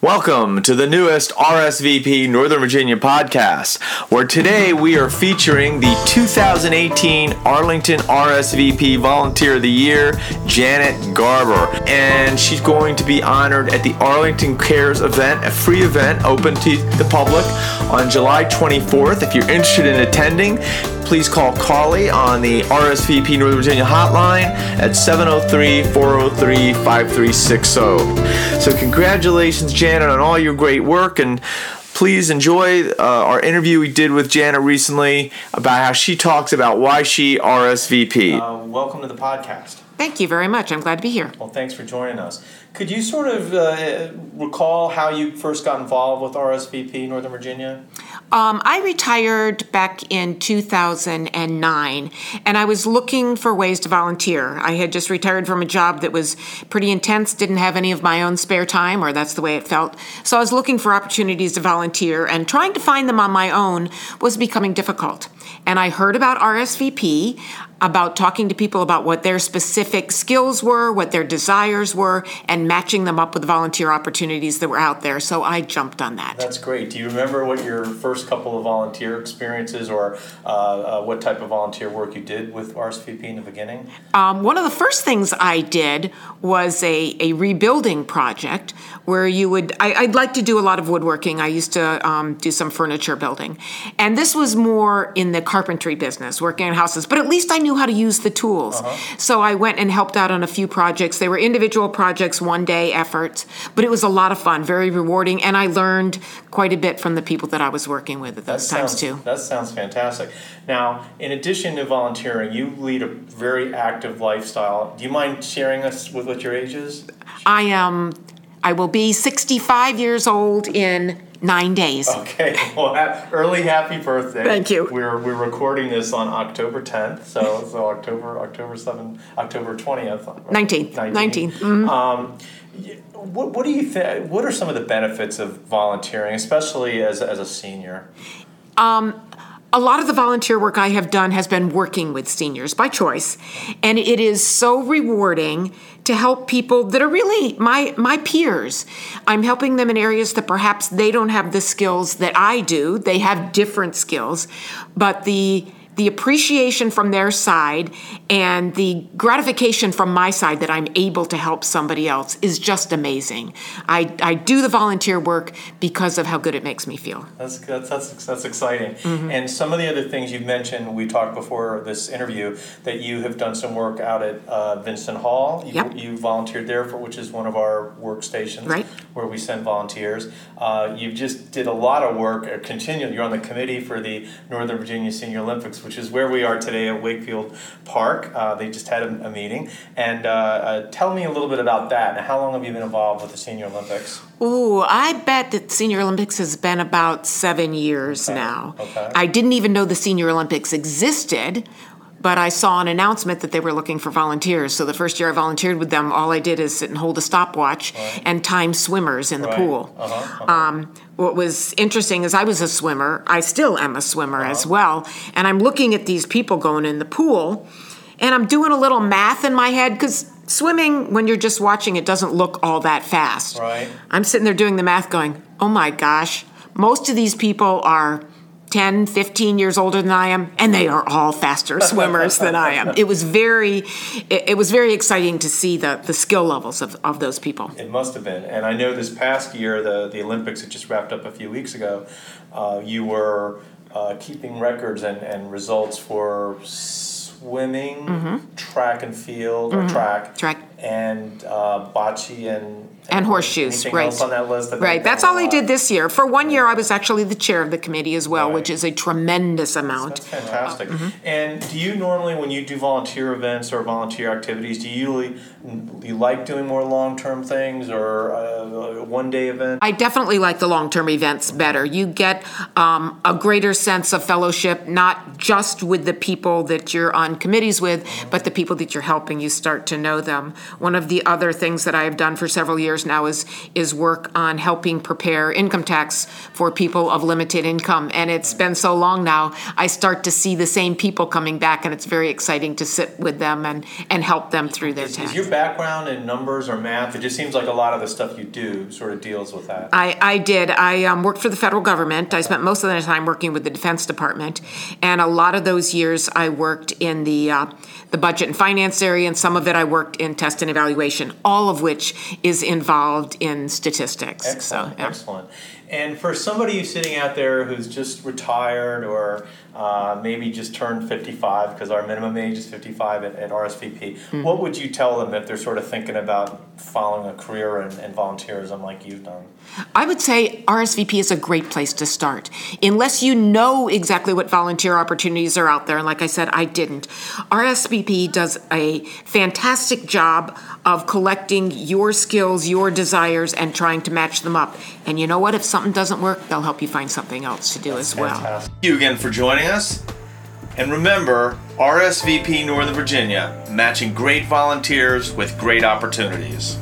Welcome to the newest RSVP Northern Virginia podcast, where today we are featuring the 2018 Arlington RSVP Volunteer of the Year, Janet Garber. And she's going to be honored at the Arlington Cares event, a free event open to the public on July 24th. If you're interested in attending, please call Carly on the RSVP Northern Virginia hotline at 703 403 5360. So, congratulations, Janet, on all your great work and please enjoy uh, our interview we did with Janet recently about how she talks about why she RSVP. Uh, welcome to the podcast. Thank you very much. I'm glad to be here. Well, thanks for joining us. Could you sort of uh, recall how you first got involved with RSVP Northern Virginia? Um, I retired back in 2009, and I was looking for ways to volunteer. I had just retired from a job that was pretty intense, didn't have any of my own spare time, or that's the way it felt. So I was looking for opportunities to volunteer, and trying to find them on my own was becoming difficult. And I heard about RSVP about talking to people about what their specific skills were, what their desires were, and matching them up with volunteer opportunities that were out there. So I jumped on that. That's great. Do you remember what your first couple of volunteer experiences or uh, uh, what type of volunteer work you did with RSVP in the beginning? Um, one of the first things I did was a, a rebuilding project where you would, I, would like to do a lot of woodworking. I used to um, do some furniture building. And this was more in the carpentry business, working in houses, but at least I knew how to use the tools. Uh-huh. So I went and helped out on a few projects. They were individual projects, one day efforts, but it was a lot of fun, very rewarding, and I learned quite a bit from the people that I was working with at those that times sounds, too. That sounds fantastic. Now, in addition to volunteering, you lead a very active lifestyle. Do you mind sharing us with what your age is? I am I will be 65 years old in nine days. Okay. Well, early happy birthday. Thank you. We're, we're recording this on October 10th, so so October October 7th, October 20th. 19th. 19th. Mm-hmm. Um, what, what do you think? What are some of the benefits of volunteering, especially as, as a senior? Um, a lot of the volunteer work I have done has been working with seniors by choice, and it is so rewarding to help people that are really my my peers. I'm helping them in areas that perhaps they don't have the skills that I do. They have different skills, but the the appreciation from their side and the gratification from my side that I'm able to help somebody else is just amazing. I, I do the volunteer work because of how good it makes me feel. That's that's that's, that's exciting. Mm-hmm. And some of the other things you've mentioned, we talked before this interview that you have done some work out at uh, Vinson Hall. You, yep. you volunteered there for which is one of our workstations right. Where we send volunteers. Uh, you just did a lot of work. Uh, continued. You're on the committee for the Northern Virginia Senior Olympics which is where we are today at Wakefield Park. Uh, they just had a, a meeting. And uh, uh, tell me a little bit about that. And how long have you been involved with the Senior Olympics? Ooh, I bet that Senior Olympics has been about seven years okay. now. Okay. I didn't even know the Senior Olympics existed but I saw an announcement that they were looking for volunteers. So the first year I volunteered with them, all I did is sit and hold a stopwatch right. and time swimmers in the right. pool. Uh-huh. Uh-huh. Um, what was interesting is I was a swimmer. I still am a swimmer uh-huh. as well. And I'm looking at these people going in the pool, and I'm doing a little math in my head because swimming, when you're just watching, it doesn't look all that fast. Right. I'm sitting there doing the math going, oh my gosh, most of these people are 10, 15 years older than I am, and they are all faster swimmers than I am. It was very, it, it, was very exciting to see the, the skill levels of, of those people. It must have been. And I know this past year, the, the Olympics had just wrapped up a few weeks ago, uh, you were uh, keeping records and, and results for swimming, mm-hmm. track and field, mm-hmm. or track, track, and uh, bocce and and horseshoes, right? Else on that list? right. That's all I did this year. For one year, I was actually the chair of the committee as well, right. which is a tremendous amount. That's fantastic. Uh, mm-hmm. And do you normally, when you do volunteer events or volunteer activities, do you you like doing more long term things or a one day events? I definitely like the long term events better. You get um, a greater sense of fellowship, not just with the people that you're on committees with, but the people that you're helping. You start to know them. One of the other things that I have done for several years years now is is work on helping prepare income tax for people of limited income. And it's been so long now, I start to see the same people coming back, and it's very exciting to sit with them and, and help them through their Is, tax. is your background in numbers or math? It just seems like a lot of the stuff you do sort of deals with that. I, I did. I um, worked for the federal government. I spent most of the time working with the Defense Department, and a lot of those years I worked in the uh, the budget and finance area, and some of it I worked in test and evaluation. All of which is involved in statistics. Excellent, so, yeah. excellent. And for somebody who's sitting out there who's just retired or uh, maybe just turned 55, because our minimum age is 55 at, at RSVP, Hmm. what would you tell them if they're sort of thinking about following a career in, in volunteerism like you've done? I would say RSVP is a great place to start. Unless you know exactly what volunteer opportunities are out there, and like I said, I didn't. RSVP does a fantastic job of collecting your skills, your desires, and trying to match them up. And you know what? If something doesn't work, they'll help you find something else to do as well. Fantastic. Thank you again for joining us. And remember, RSVP Northern Virginia, matching great volunteers with great opportunities.